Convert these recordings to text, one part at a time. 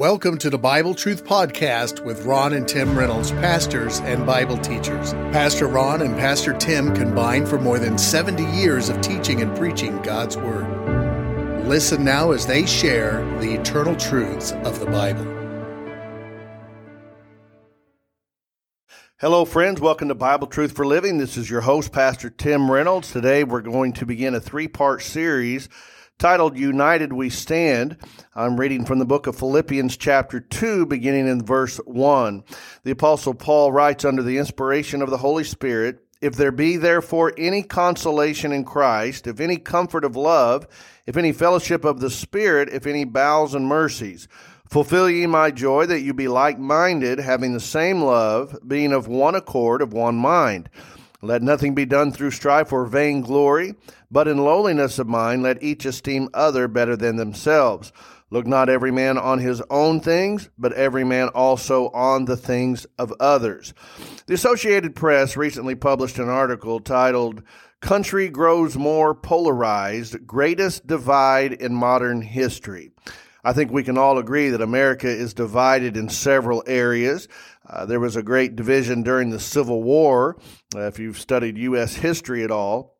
Welcome to the Bible Truth Podcast with Ron and Tim Reynolds, pastors and Bible teachers. Pastor Ron and Pastor Tim combined for more than 70 years of teaching and preaching God's Word. Listen now as they share the eternal truths of the Bible. Hello, friends. Welcome to Bible Truth for Living. This is your host, Pastor Tim Reynolds. Today we're going to begin a three part series titled United We Stand. I'm reading from the book of Philippians, chapter 2, beginning in verse 1. The Apostle Paul writes under the inspiration of the Holy Spirit If there be therefore any consolation in Christ, if any comfort of love, if any fellowship of the Spirit, if any bowels and mercies, Fulfill ye my joy that you be like minded, having the same love, being of one accord, of one mind. Let nothing be done through strife or vain glory, but in lowliness of mind let each esteem other better than themselves. Look not every man on his own things, but every man also on the things of others. The Associated Press recently published an article titled Country Grows More Polarized Greatest Divide in Modern History. I think we can all agree that America is divided in several areas. Uh, there was a great division during the Civil War, uh, if you've studied U.S. history at all.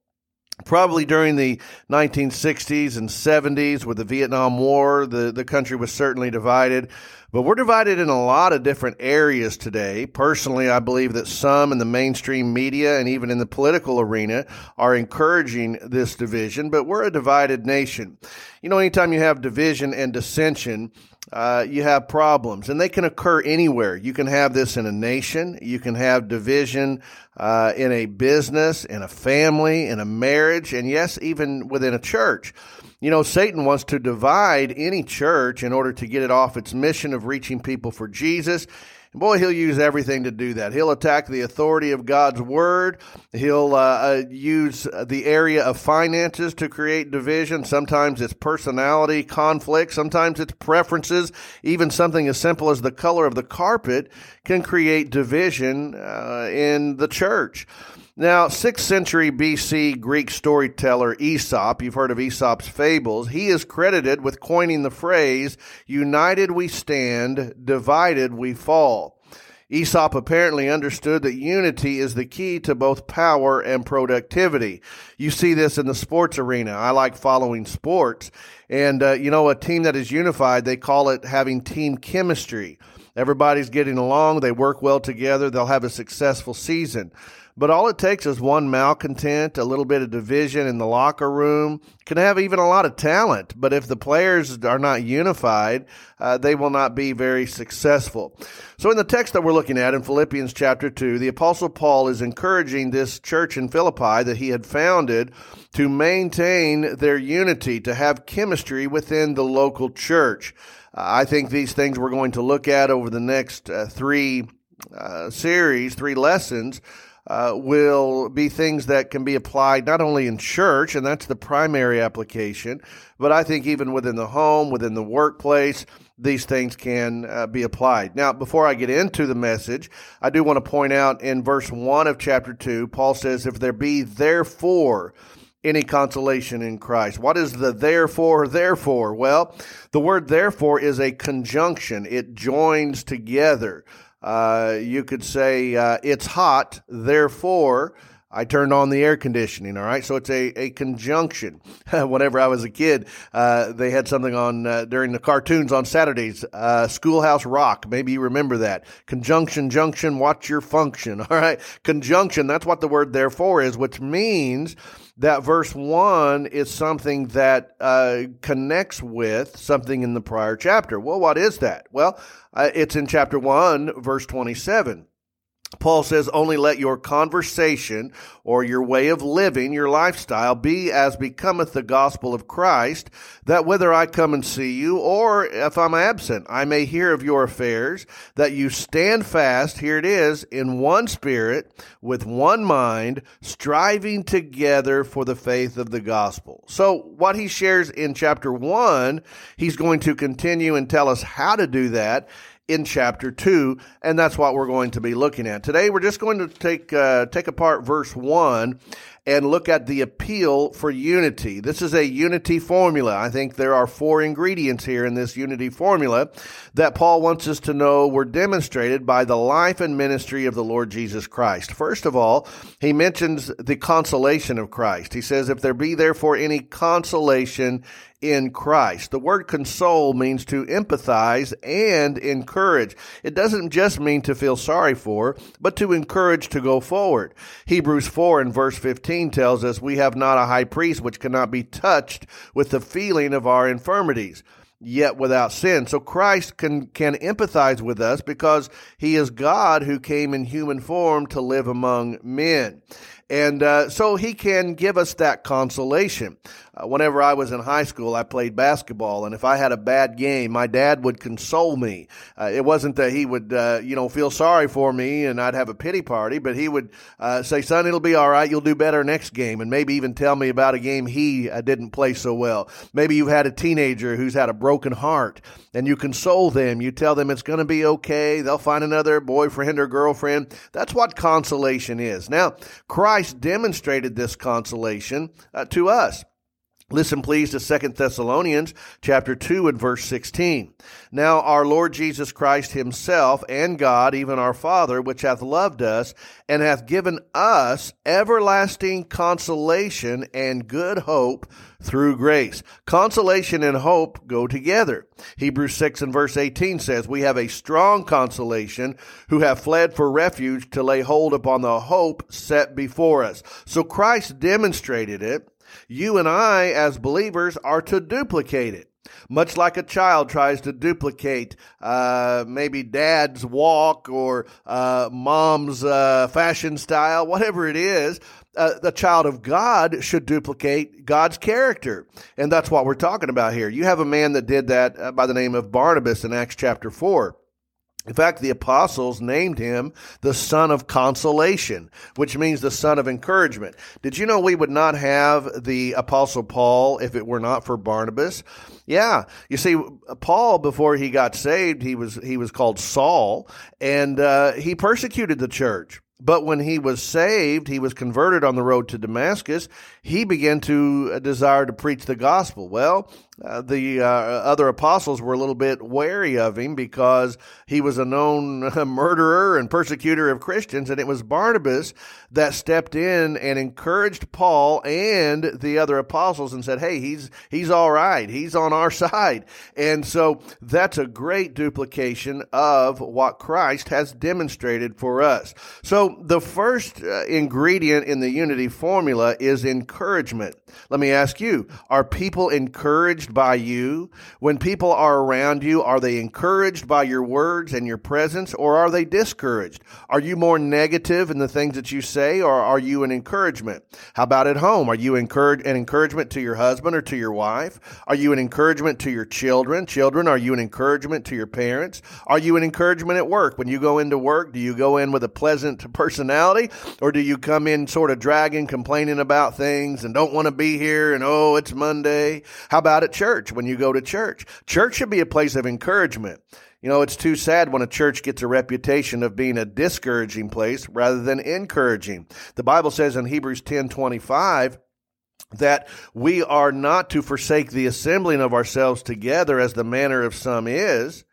Probably during the 1960s and 70s with the Vietnam War, the, the country was certainly divided. But we're divided in a lot of different areas today. Personally, I believe that some in the mainstream media and even in the political arena are encouraging this division, but we're a divided nation. You know, anytime you have division and dissension, uh, you have problems, and they can occur anywhere. You can have this in a nation, you can have division uh, in a business, in a family, in a marriage, and yes, even within a church. You know, Satan wants to divide any church in order to get it off its mission of reaching people for Jesus. And boy, he'll use everything to do that. He'll attack the authority of God's word. He'll uh, uh, use the area of finances to create division. Sometimes it's personality conflict. Sometimes it's preferences. Even something as simple as the color of the carpet can create division uh, in the church. Now, 6th century BC Greek storyteller Aesop, you've heard of Aesop's fables, he is credited with coining the phrase, united we stand, divided we fall. Aesop apparently understood that unity is the key to both power and productivity. You see this in the sports arena. I like following sports. And, uh, you know, a team that is unified, they call it having team chemistry. Everybody's getting along. They work well together. They'll have a successful season. But all it takes is one malcontent, a little bit of division in the locker room, can have even a lot of talent. But if the players are not unified, uh, they will not be very successful. So in the text that we're looking at in Philippians chapter 2, the apostle Paul is encouraging this church in Philippi that he had founded to maintain their unity, to have chemistry within the local church. Uh, I think these things we're going to look at over the next uh, three uh, series, three lessons, uh, will be things that can be applied not only in church, and that's the primary application, but I think even within the home, within the workplace, these things can uh, be applied. Now, before I get into the message, I do want to point out in verse 1 of chapter 2, Paul says, If there be therefore any consolation in Christ. What is the therefore, therefore? Well, the word therefore is a conjunction, it joins together. Uh, you could say uh, it's hot, therefore I turned on the air conditioning. All right, so it's a, a conjunction. Whenever I was a kid, uh, they had something on uh, during the cartoons on Saturdays. Uh, Schoolhouse Rock. Maybe you remember that conjunction, junction. Watch your function. All right, conjunction. That's what the word therefore is, which means that verse 1 is something that uh, connects with something in the prior chapter. Well, what is that? Well, uh, it's in chapter 1, verse 27. Paul says, only let your conversation or your way of living, your lifestyle, be as becometh the gospel of Christ, that whether I come and see you or if I'm absent, I may hear of your affairs, that you stand fast, here it is, in one spirit, with one mind, striving together for the faith of the gospel. So what he shares in chapter one, he's going to continue and tell us how to do that in chapter 2 and that's what we're going to be looking at today we're just going to take uh, take apart verse 1 and look at the appeal for unity. This is a unity formula. I think there are four ingredients here in this unity formula that Paul wants us to know were demonstrated by the life and ministry of the Lord Jesus Christ. First of all, he mentions the consolation of Christ. He says, If there be therefore any consolation in Christ. The word console means to empathize and encourage. It doesn't just mean to feel sorry for, but to encourage to go forward. Hebrews 4 and verse 15 tells us we have not a high priest which cannot be touched with the feeling of our infirmities yet without sin. So Christ can, can empathize with us because he is God who came in human form to live among men. And uh, so he can give us that consolation. Uh, whenever I was in high school, I played basketball, and if I had a bad game, my dad would console me. Uh, it wasn't that he would, uh, you know, feel sorry for me and I'd have a pity party, but he would uh, say, "Son, it'll be all right. You'll do better next game," and maybe even tell me about a game he uh, didn't play so well. Maybe you've had a teenager who's had a broken heart, and you console them. You tell them it's going to be okay. They'll find another boyfriend or girlfriend. That's what consolation is. Now, Christ demonstrated this consolation uh, to us. Listen please to Second Thessalonians chapter 2 and verse 16. Now our Lord Jesus Christ himself and God, even our Father, which hath loved us and hath given us everlasting consolation and good hope through grace. Consolation and hope go together. Hebrews 6 and verse 18 says, We have a strong consolation who have fled for refuge to lay hold upon the hope set before us. So Christ demonstrated it you and I, as believers, are to duplicate it. Much like a child tries to duplicate uh, maybe dad's walk or uh, mom's uh, fashion style, whatever it is, uh, the child of God should duplicate God's character. And that's what we're talking about here. You have a man that did that uh, by the name of Barnabas in Acts chapter 4. In fact, the apostles named him the son of consolation, which means the son of encouragement. Did you know we would not have the apostle Paul if it were not for Barnabas? Yeah. You see, Paul, before he got saved, he was, he was called Saul and, uh, he persecuted the church. But when he was saved, he was converted on the road to Damascus. He began to uh, desire to preach the gospel. Well, uh, the uh, other apostles were a little bit wary of him because he was a known murderer and persecutor of Christians. And it was Barnabas that stepped in and encouraged Paul and the other apostles and said, Hey, he's, he's all right. He's on our side. And so that's a great duplication of what Christ has demonstrated for us. So the first uh, ingredient in the unity formula is encouragement. Let me ask you, are people encouraged by you? When people are around you, are they encouraged by your words and your presence or are they discouraged? Are you more negative in the things that you say or are you an encouragement? How about at home? Are you an encouragement to your husband or to your wife? Are you an encouragement to your children? Children, are you an encouragement to your parents? Are you an encouragement at work? When you go into work, do you go in with a pleasant personality or do you come in sort of dragging, complaining about things and don't want to be here and oh, it's Monday. How about at church when you go to church? Church should be a place of encouragement. You know, it's too sad when a church gets a reputation of being a discouraging place rather than encouraging. The Bible says in Hebrews 10 25, that we are not to forsake the assembling of ourselves together as the manner of some is,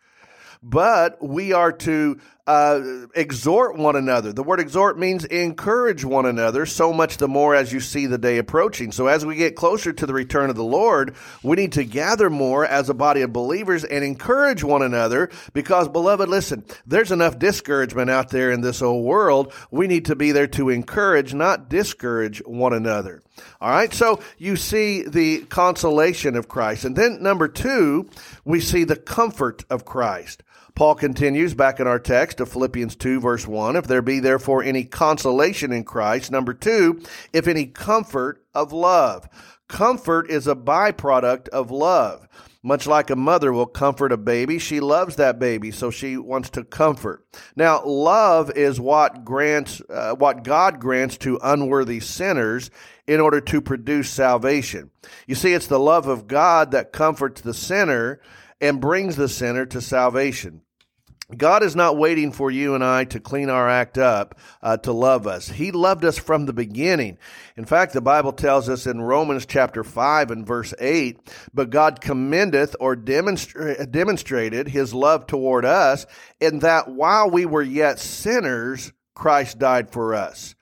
but we are to uh, exhort one another. The word exhort means encourage one another, so much the more as you see the day approaching. So, as we get closer to the return of the Lord, we need to gather more as a body of believers and encourage one another because, beloved, listen, there's enough discouragement out there in this old world. We need to be there to encourage, not discourage one another. All right, so you see the consolation of Christ. And then, number two, we see the comfort of Christ. Paul continues back in our text of Philippians 2 verse 1, if there be therefore any consolation in Christ. Number two, if any comfort of love. Comfort is a byproduct of love. Much like a mother will comfort a baby, she loves that baby, so she wants to comfort. Now, love is what grants, uh, what God grants to unworthy sinners in order to produce salvation. You see, it's the love of God that comforts the sinner and brings the sinner to salvation. God is not waiting for you and I to clean our act up uh, to love us. He loved us from the beginning. In fact, the Bible tells us in Romans chapter 5 and verse 8, but God commendeth or demonstra- demonstrated his love toward us in that while we were yet sinners, Christ died for us.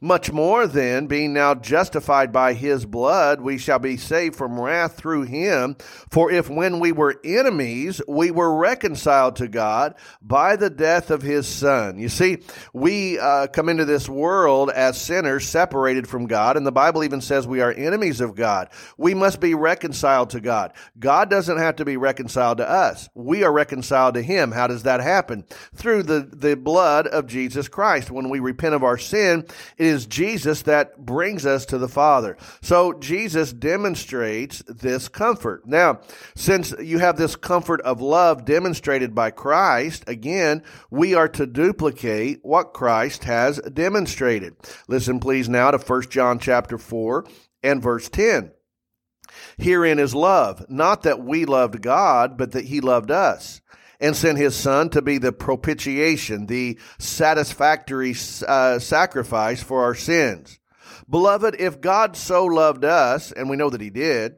Much more then, being now justified by his blood, we shall be saved from wrath through him. For if when we were enemies, we were reconciled to God by the death of his son. You see, we uh, come into this world as sinners separated from God, and the Bible even says we are enemies of God. We must be reconciled to God. God doesn't have to be reconciled to us. We are reconciled to him. How does that happen? Through the, the blood of Jesus Christ. When we repent of our sin, it is Jesus that brings us to the Father. So Jesus demonstrates this comfort. Now, since you have this comfort of love demonstrated by Christ, again, we are to duplicate what Christ has demonstrated. Listen please now to 1 John chapter 4 and verse 10. Herein is love, not that we loved God, but that he loved us and sent his son to be the propitiation, the satisfactory uh, sacrifice for our sins. Beloved, if God so loved us, and we know that he did,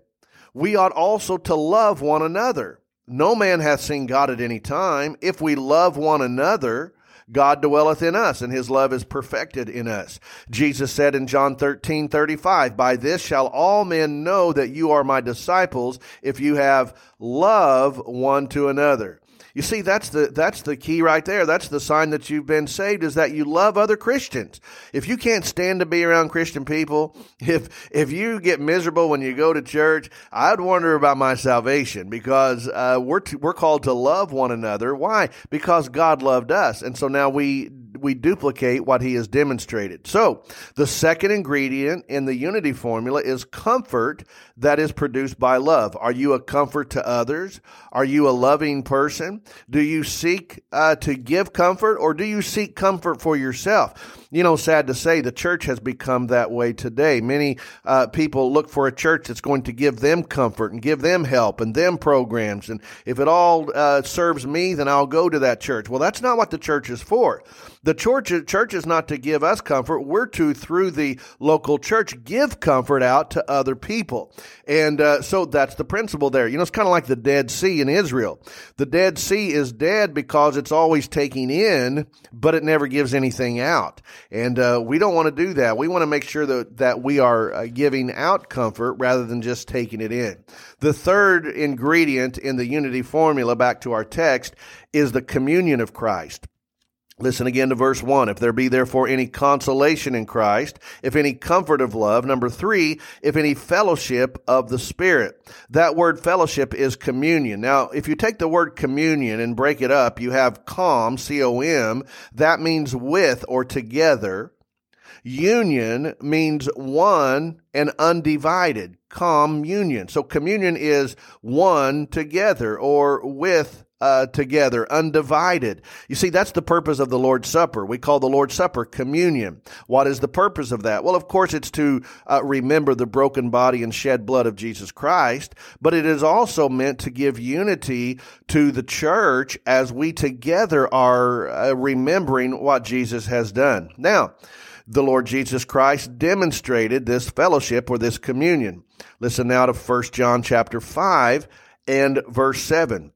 we ought also to love one another. No man hath seen God at any time. If we love one another, God dwelleth in us, and his love is perfected in us. Jesus said in John 13, 35, By this shall all men know that you are my disciples, if you have love one to another. You see, that's the, that's the key right there. That's the sign that you've been saved is that you love other Christians. If you can't stand to be around Christian people, if, if you get miserable when you go to church, I'd wonder about my salvation because, uh, we're, we're called to love one another. Why? Because God loved us. And so now we we duplicate what he has demonstrated. So, the second ingredient in the unity formula is comfort that is produced by love. Are you a comfort to others? Are you a loving person? Do you seek uh, to give comfort or do you seek comfort for yourself? You know, sad to say, the church has become that way today. Many uh, people look for a church that's going to give them comfort and give them help and them programs. And if it all uh, serves me, then I'll go to that church. Well, that's not what the church is for. The church, church is not to give us comfort. We're to, through the local church, give comfort out to other people. And uh, so that's the principle there. You know, it's kind of like the Dead Sea in Israel. The Dead Sea is dead because it's always taking in, but it never gives anything out. And uh, we don't want to do that. We want to make sure that, that we are uh, giving out comfort rather than just taking it in. The third ingredient in the unity formula, back to our text, is the communion of Christ. Listen again to verse 1. If there be therefore any consolation in Christ, if any comfort of love. Number three, if any fellowship of the Spirit. That word fellowship is communion. Now, if you take the word communion and break it up, you have com, C-O-M. That means with or together. Union means one and undivided. Communion. So communion is one together or with uh, together, undivided. You see, that's the purpose of the Lord's Supper. We call the Lord's Supper communion. What is the purpose of that? Well, of course, it's to uh, remember the broken body and shed blood of Jesus Christ, but it is also meant to give unity to the church as we together are uh, remembering what Jesus has done. Now, the Lord Jesus Christ demonstrated this fellowship or this communion. Listen now to 1 John chapter 5 and verse 7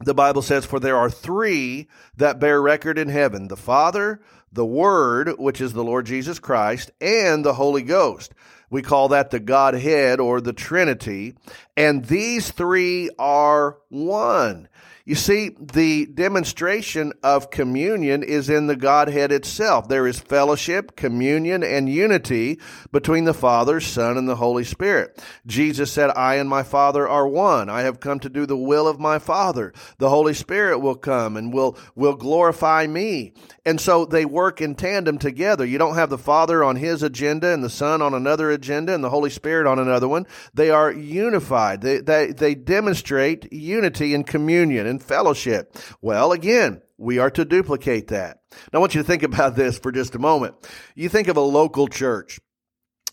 the Bible says, For there are three that bear record in heaven the Father, the Word, which is the Lord Jesus Christ, and the Holy Ghost. We call that the Godhead or the Trinity. And these three are one. You see, the demonstration of communion is in the Godhead itself. There is fellowship, communion, and unity between the Father, Son, and the Holy Spirit. Jesus said, I and my Father are one. I have come to do the will of my Father. The Holy Spirit will come and will, will glorify me. And so they work in tandem together. You don't have the Father on his agenda and the Son on another agenda and the Holy Spirit on another one. They are unified. They, they, they demonstrate unity and communion and fellowship. Well, again, we are to duplicate that. Now, I want you to think about this for just a moment. You think of a local church.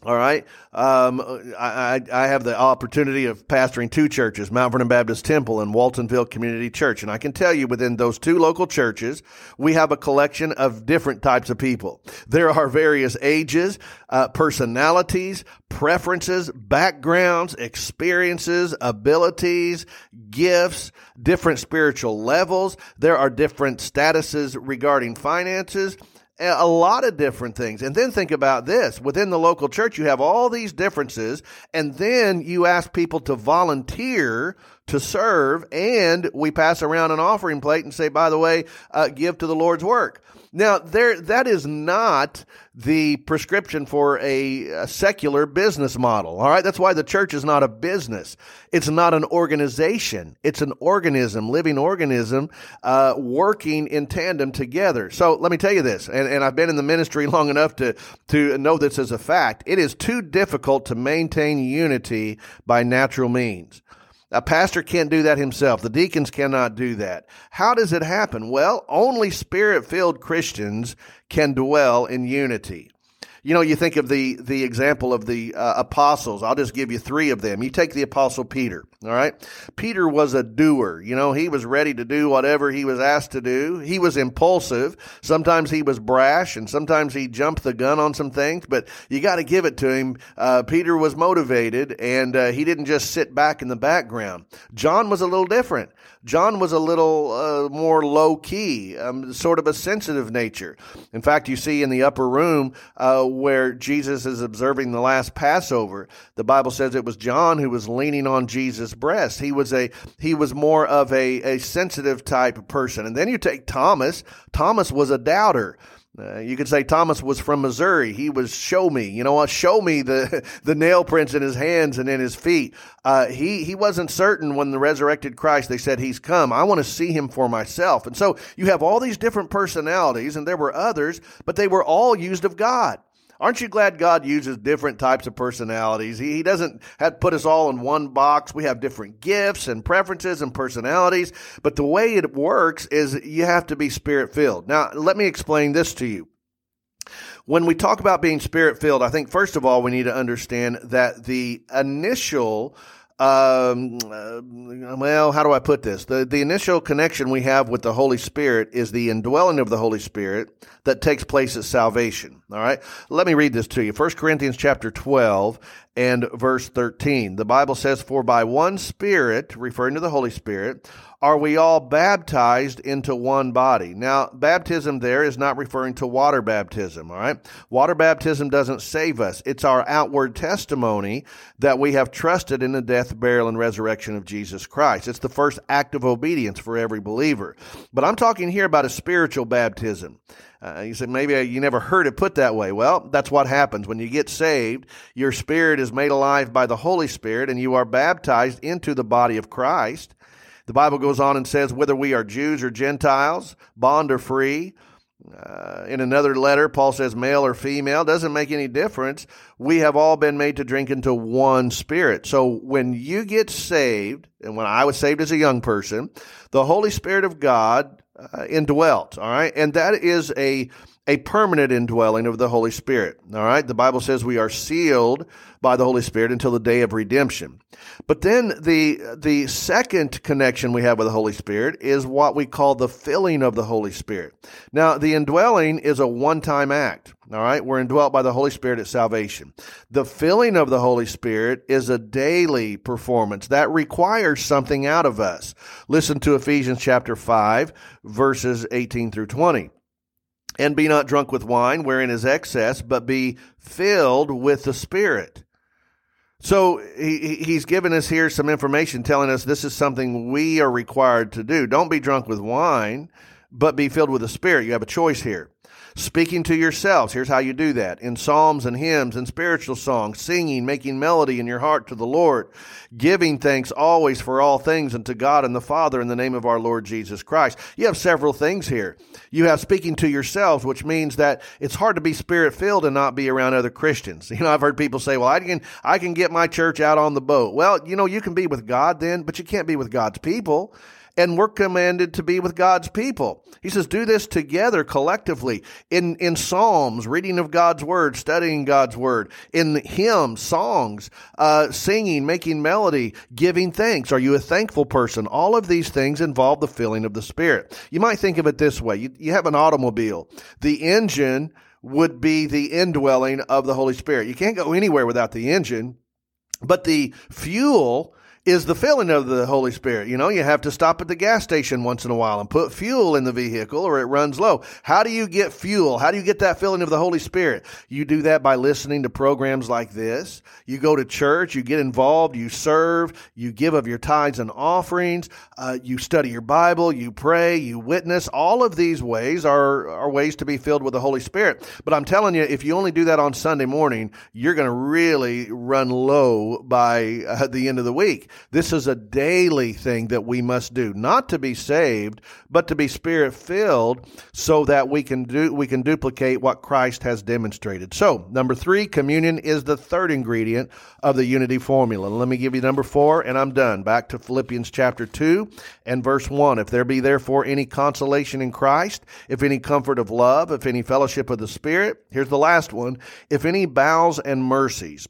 All right. Um, I, I have the opportunity of pastoring two churches, Mount Vernon Baptist Temple and Waltonville Community Church. And I can tell you within those two local churches, we have a collection of different types of people. There are various ages, uh, personalities, preferences, backgrounds, experiences, abilities, gifts, different spiritual levels. There are different statuses regarding finances a lot of different things. And then think about this within the local church, you have all these differences, and then you ask people to volunteer to serve, and we pass around an offering plate and say, by the way, uh, give to the Lord's work. Now, there, that is not the prescription for a, a, secular business model. All right. That's why the church is not a business. It's not an organization. It's an organism, living organism, uh, working in tandem together. So let me tell you this, and, and I've been in the ministry long enough to, to know this as a fact. It is too difficult to maintain unity by natural means. A pastor can't do that himself. The deacons cannot do that. How does it happen? Well, only spirit filled Christians can dwell in unity. You know, you think of the, the example of the uh, apostles. I'll just give you three of them. You take the apostle Peter, all right? Peter was a doer. You know, he was ready to do whatever he was asked to do. He was impulsive. Sometimes he was brash and sometimes he jumped the gun on some things, but you got to give it to him. Uh, Peter was motivated and uh, he didn't just sit back in the background. John was a little different. John was a little uh, more low key, um, sort of a sensitive nature. In fact, you see in the upper room uh, where Jesus is observing the last Passover, the Bible says it was John who was leaning on Jesus' breast. He was a he was more of a, a sensitive type of person. And then you take Thomas. Thomas was a doubter. Uh, you could say Thomas was from Missouri. He was show me, you know what? Show me the the nail prints in his hands and in his feet. Uh, he he wasn't certain when the resurrected Christ. They said he's come. I want to see him for myself. And so you have all these different personalities, and there were others, but they were all used of God. Aren't you glad God uses different types of personalities? He, he doesn't have put us all in one box. We have different gifts and preferences and personalities, but the way it works is you have to be spirit filled. Now, let me explain this to you. When we talk about being spirit filled, I think first of all, we need to understand that the initial um, uh, well, how do I put this? The, the initial connection we have with the Holy Spirit is the indwelling of the Holy Spirit that takes place at salvation. All right. Let me read this to you. 1 Corinthians chapter 12 and verse 13. The Bible says, For by one Spirit, referring to the Holy Spirit, are we all baptized into one body. Now, baptism there is not referring to water baptism, all right? Water baptism doesn't save us. It's our outward testimony that we have trusted in the death, burial, and resurrection of Jesus Christ. It's the first act of obedience for every believer. But I'm talking here about a spiritual baptism. Uh, you said maybe you never heard it put that way. Well, that's what happens when you get saved. Your spirit is made alive by the Holy Spirit, and you are baptized into the body of Christ. The Bible goes on and says, whether we are Jews or Gentiles, bond or free. Uh, in another letter, Paul says, male or female, doesn't make any difference. We have all been made to drink into one spirit. So when you get saved, and when I was saved as a young person, the Holy Spirit of God uh, indwelt. All right. And that is a, a permanent indwelling of the Holy Spirit. All right. The Bible says we are sealed by the Holy Spirit until the day of redemption. But then the, the second connection we have with the Holy Spirit is what we call the filling of the Holy Spirit. Now, the indwelling is a one-time act. All right. We're indwelt by the Holy Spirit at salvation. The filling of the Holy Spirit is a daily performance that requires something out of us. Listen to Ephesians chapter 5, verses 18 through 20. And be not drunk with wine, wherein is excess, but be filled with the Spirit so he, he's given us here some information telling us this is something we are required to do. Don't be drunk with wine, but be filled with the Spirit. You have a choice here. Speaking to yourselves, here's how you do that in psalms and hymns and spiritual songs, singing, making melody in your heart to the Lord, giving thanks always for all things unto God and the Father in the name of our Lord Jesus Christ. You have several things here. You have speaking to yourselves, which means that it's hard to be spirit filled and not be around other Christians. You know, I've heard people say, well, I can, I can get my church out on the boat. Well, you know, you can be with God then, but you can't be with God's people. And we're commanded to be with God's people. He says, do this together collectively in, in psalms, reading of God's word, studying God's word, in hymns, songs, uh, singing, making melody, giving thanks. Are you a thankful person? All of these things involve the filling of the Spirit. You might think of it this way. You, you have an automobile. The engine would be the indwelling of the Holy Spirit. You can't go anywhere without the engine, but the fuel is the filling of the Holy Spirit. You know, you have to stop at the gas station once in a while and put fuel in the vehicle or it runs low. How do you get fuel? How do you get that filling of the Holy Spirit? You do that by listening to programs like this. You go to church, you get involved, you serve, you give of your tithes and offerings, uh, you study your Bible, you pray, you witness. All of these ways are, are ways to be filled with the Holy Spirit. But I'm telling you, if you only do that on Sunday morning, you're going to really run low by uh, the end of the week. This is a daily thing that we must do, not to be saved, but to be spirit filled so that we can do, we can duplicate what Christ has demonstrated. So, number three, communion is the third ingredient of the unity formula. Let me give you number four and I'm done. Back to Philippians chapter two and verse one. If there be therefore any consolation in Christ, if any comfort of love, if any fellowship of the Spirit, here's the last one. If any bowels and mercies,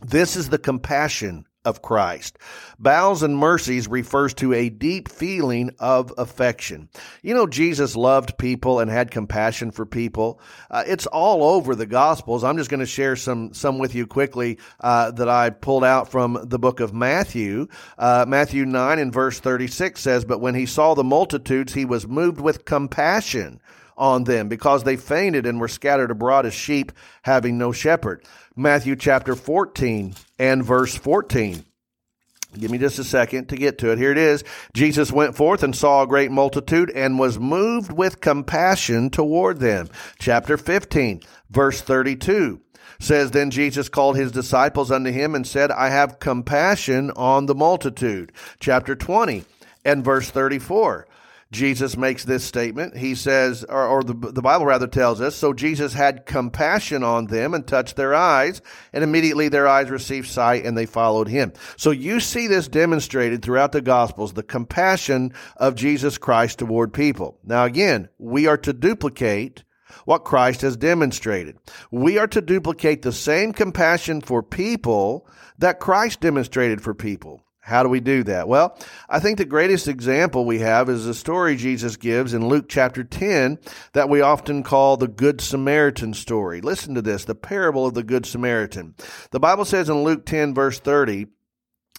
this is the compassion of Christ. Bowels and mercies refers to a deep feeling of affection. You know, Jesus loved people and had compassion for people. Uh, it's all over the Gospels. I'm just going to share some some with you quickly uh, that I pulled out from the book of Matthew. Uh, Matthew 9 and verse 36 says, "But when he saw the multitudes, he was moved with compassion." On them because they fainted and were scattered abroad as sheep having no shepherd. Matthew chapter 14 and verse 14. Give me just a second to get to it. Here it is. Jesus went forth and saw a great multitude and was moved with compassion toward them. Chapter 15, verse 32 says, Then Jesus called his disciples unto him and said, I have compassion on the multitude. Chapter 20 and verse 34 Jesus makes this statement. He says, or, or, the, the Bible rather tells us, so Jesus had compassion on them and touched their eyes, and immediately their eyes received sight and they followed him. So you see this demonstrated throughout the Gospels, the compassion of Jesus Christ toward people. Now again, we are to duplicate what Christ has demonstrated. We are to duplicate the same compassion for people that Christ demonstrated for people. How do we do that? Well, I think the greatest example we have is the story Jesus gives in Luke chapter 10 that we often call the Good Samaritan story. Listen to this, the parable of the Good Samaritan. The Bible says in Luke 10 verse 30,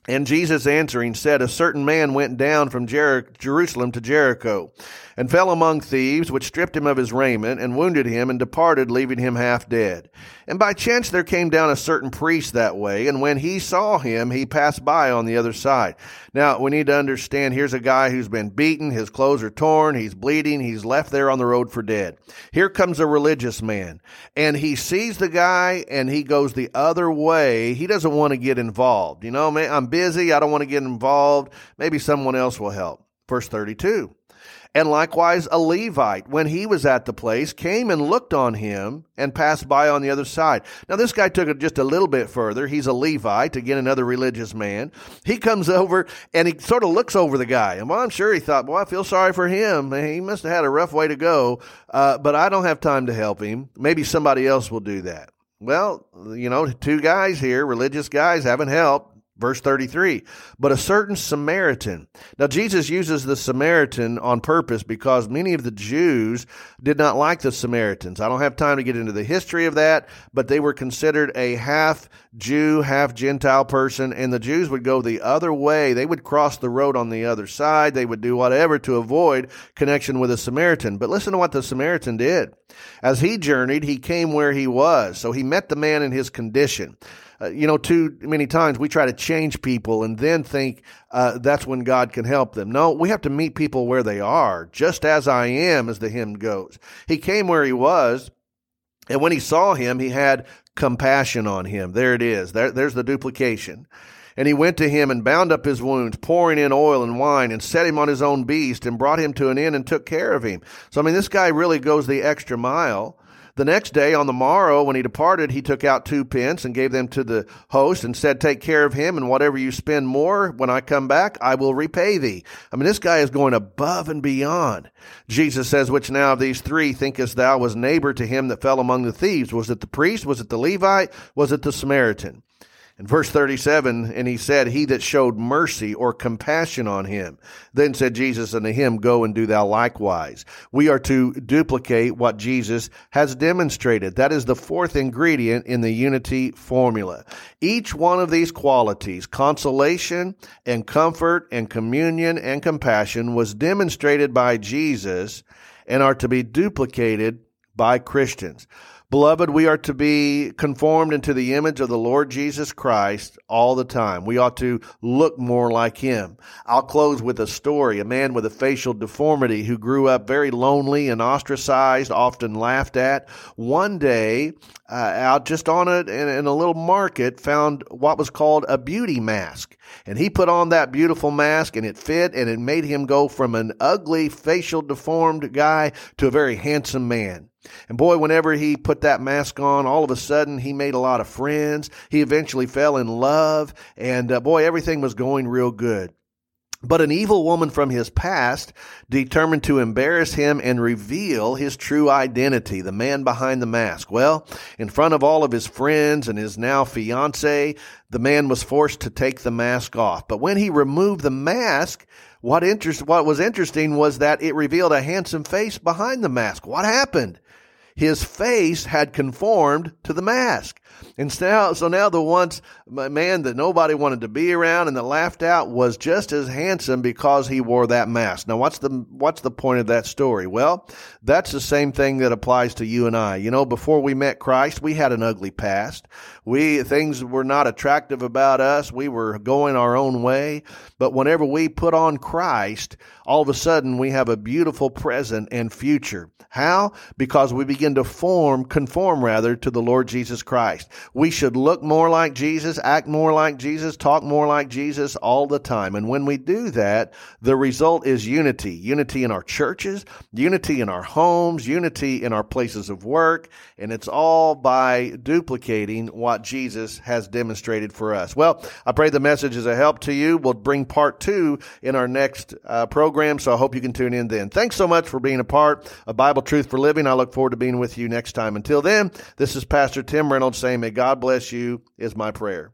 and Jesus answering said, A certain man went down from Jer- Jerusalem to Jericho and fell among thieves, which stripped him of his raiment and wounded him and departed, leaving him half dead. And by chance there came down a certain priest that way, and when he saw him, he passed by on the other side. Now, we need to understand here's a guy who's been beaten, his clothes are torn, he's bleeding, he's left there on the road for dead. Here comes a religious man, and he sees the guy and he goes the other way. He doesn't want to get involved. You know, man, I'm busy, I don't want to get involved. Maybe someone else will help. Verse 32. And likewise, a Levite, when he was at the place, came and looked on him and passed by on the other side. Now, this guy took it just a little bit further. He's a Levite, again, another religious man. He comes over and he sort of looks over the guy. And well, I'm sure he thought, well, I feel sorry for him. He must have had a rough way to go, uh, but I don't have time to help him. Maybe somebody else will do that. Well, you know, two guys here, religious guys, haven't helped. Verse 33, but a certain Samaritan. Now, Jesus uses the Samaritan on purpose because many of the Jews did not like the Samaritans. I don't have time to get into the history of that, but they were considered a half Jew, half Gentile person, and the Jews would go the other way. They would cross the road on the other side. They would do whatever to avoid connection with a Samaritan. But listen to what the Samaritan did. As he journeyed, he came where he was. So he met the man in his condition uh, you know, too many times we try to change people and then think uh, that's when God can help them. No, we have to meet people where they are, just as I am, as the hymn goes. He came where he was, and when he saw him, he had compassion on him. There it is. There, there's the duplication. And he went to him and bound up his wounds, pouring in oil and wine, and set him on his own beast, and brought him to an inn and took care of him. So, I mean, this guy really goes the extra mile The next day, on the morrow, when he departed, he took out two pence and gave them to the host and said, Take care of him, and whatever you spend more, when I come back, I will repay thee. I mean, this guy is going above and beyond. Jesus says, Which now of these three thinkest thou was neighbor to him that fell among the thieves? Was it the priest? Was it the Levite? Was it the Samaritan? In verse 37, and he said, He that showed mercy or compassion on him. Then said Jesus unto him, Go and do thou likewise. We are to duplicate what Jesus has demonstrated. That is the fourth ingredient in the unity formula. Each one of these qualities, consolation and comfort and communion and compassion, was demonstrated by Jesus and are to be duplicated by Christians. Beloved, we are to be conformed into the image of the Lord Jesus Christ all the time. We ought to look more like Him. I'll close with a story. A man with a facial deformity who grew up very lonely and ostracized, often laughed at. One day, uh, out just on it in, in a little market, found what was called a beauty mask. And he put on that beautiful mask and it fit and it made him go from an ugly, facial deformed guy to a very handsome man. And boy, whenever he put that mask on, all of a sudden he made a lot of friends. He eventually fell in love, and uh, boy, everything was going real good. But an evil woman from his past determined to embarrass him and reveal his true identity, the man behind the mask. Well, in front of all of his friends and his now fiance, the man was forced to take the mask off. But when he removed the mask, what interest, what was interesting was that it revealed a handsome face behind the mask. What happened? his face had conformed to the mask. And now, so now the once man that nobody wanted to be around and that laughed out was just as handsome because he wore that mask. Now, what's the what's the point of that story? Well, that's the same thing that applies to you and I. You know, before we met Christ, we had an ugly past. We things were not attractive about us. We were going our own way. But whenever we put on Christ, all of a sudden we have a beautiful present and future. How? Because we begin to form, conform rather, to the Lord Jesus Christ. We should look more like Jesus, act more like Jesus, talk more like Jesus all the time. And when we do that, the result is unity. Unity in our churches, unity in our homes, unity in our places of work. And it's all by duplicating what Jesus has demonstrated for us. Well, I pray the message is a help to you. We'll bring part two in our next uh, program. So I hope you can tune in then. Thanks so much for being a part of Bible Truth for Living. I look forward to being with you next time. Until then, this is Pastor Tim Reynolds saying, May God bless you, is my prayer.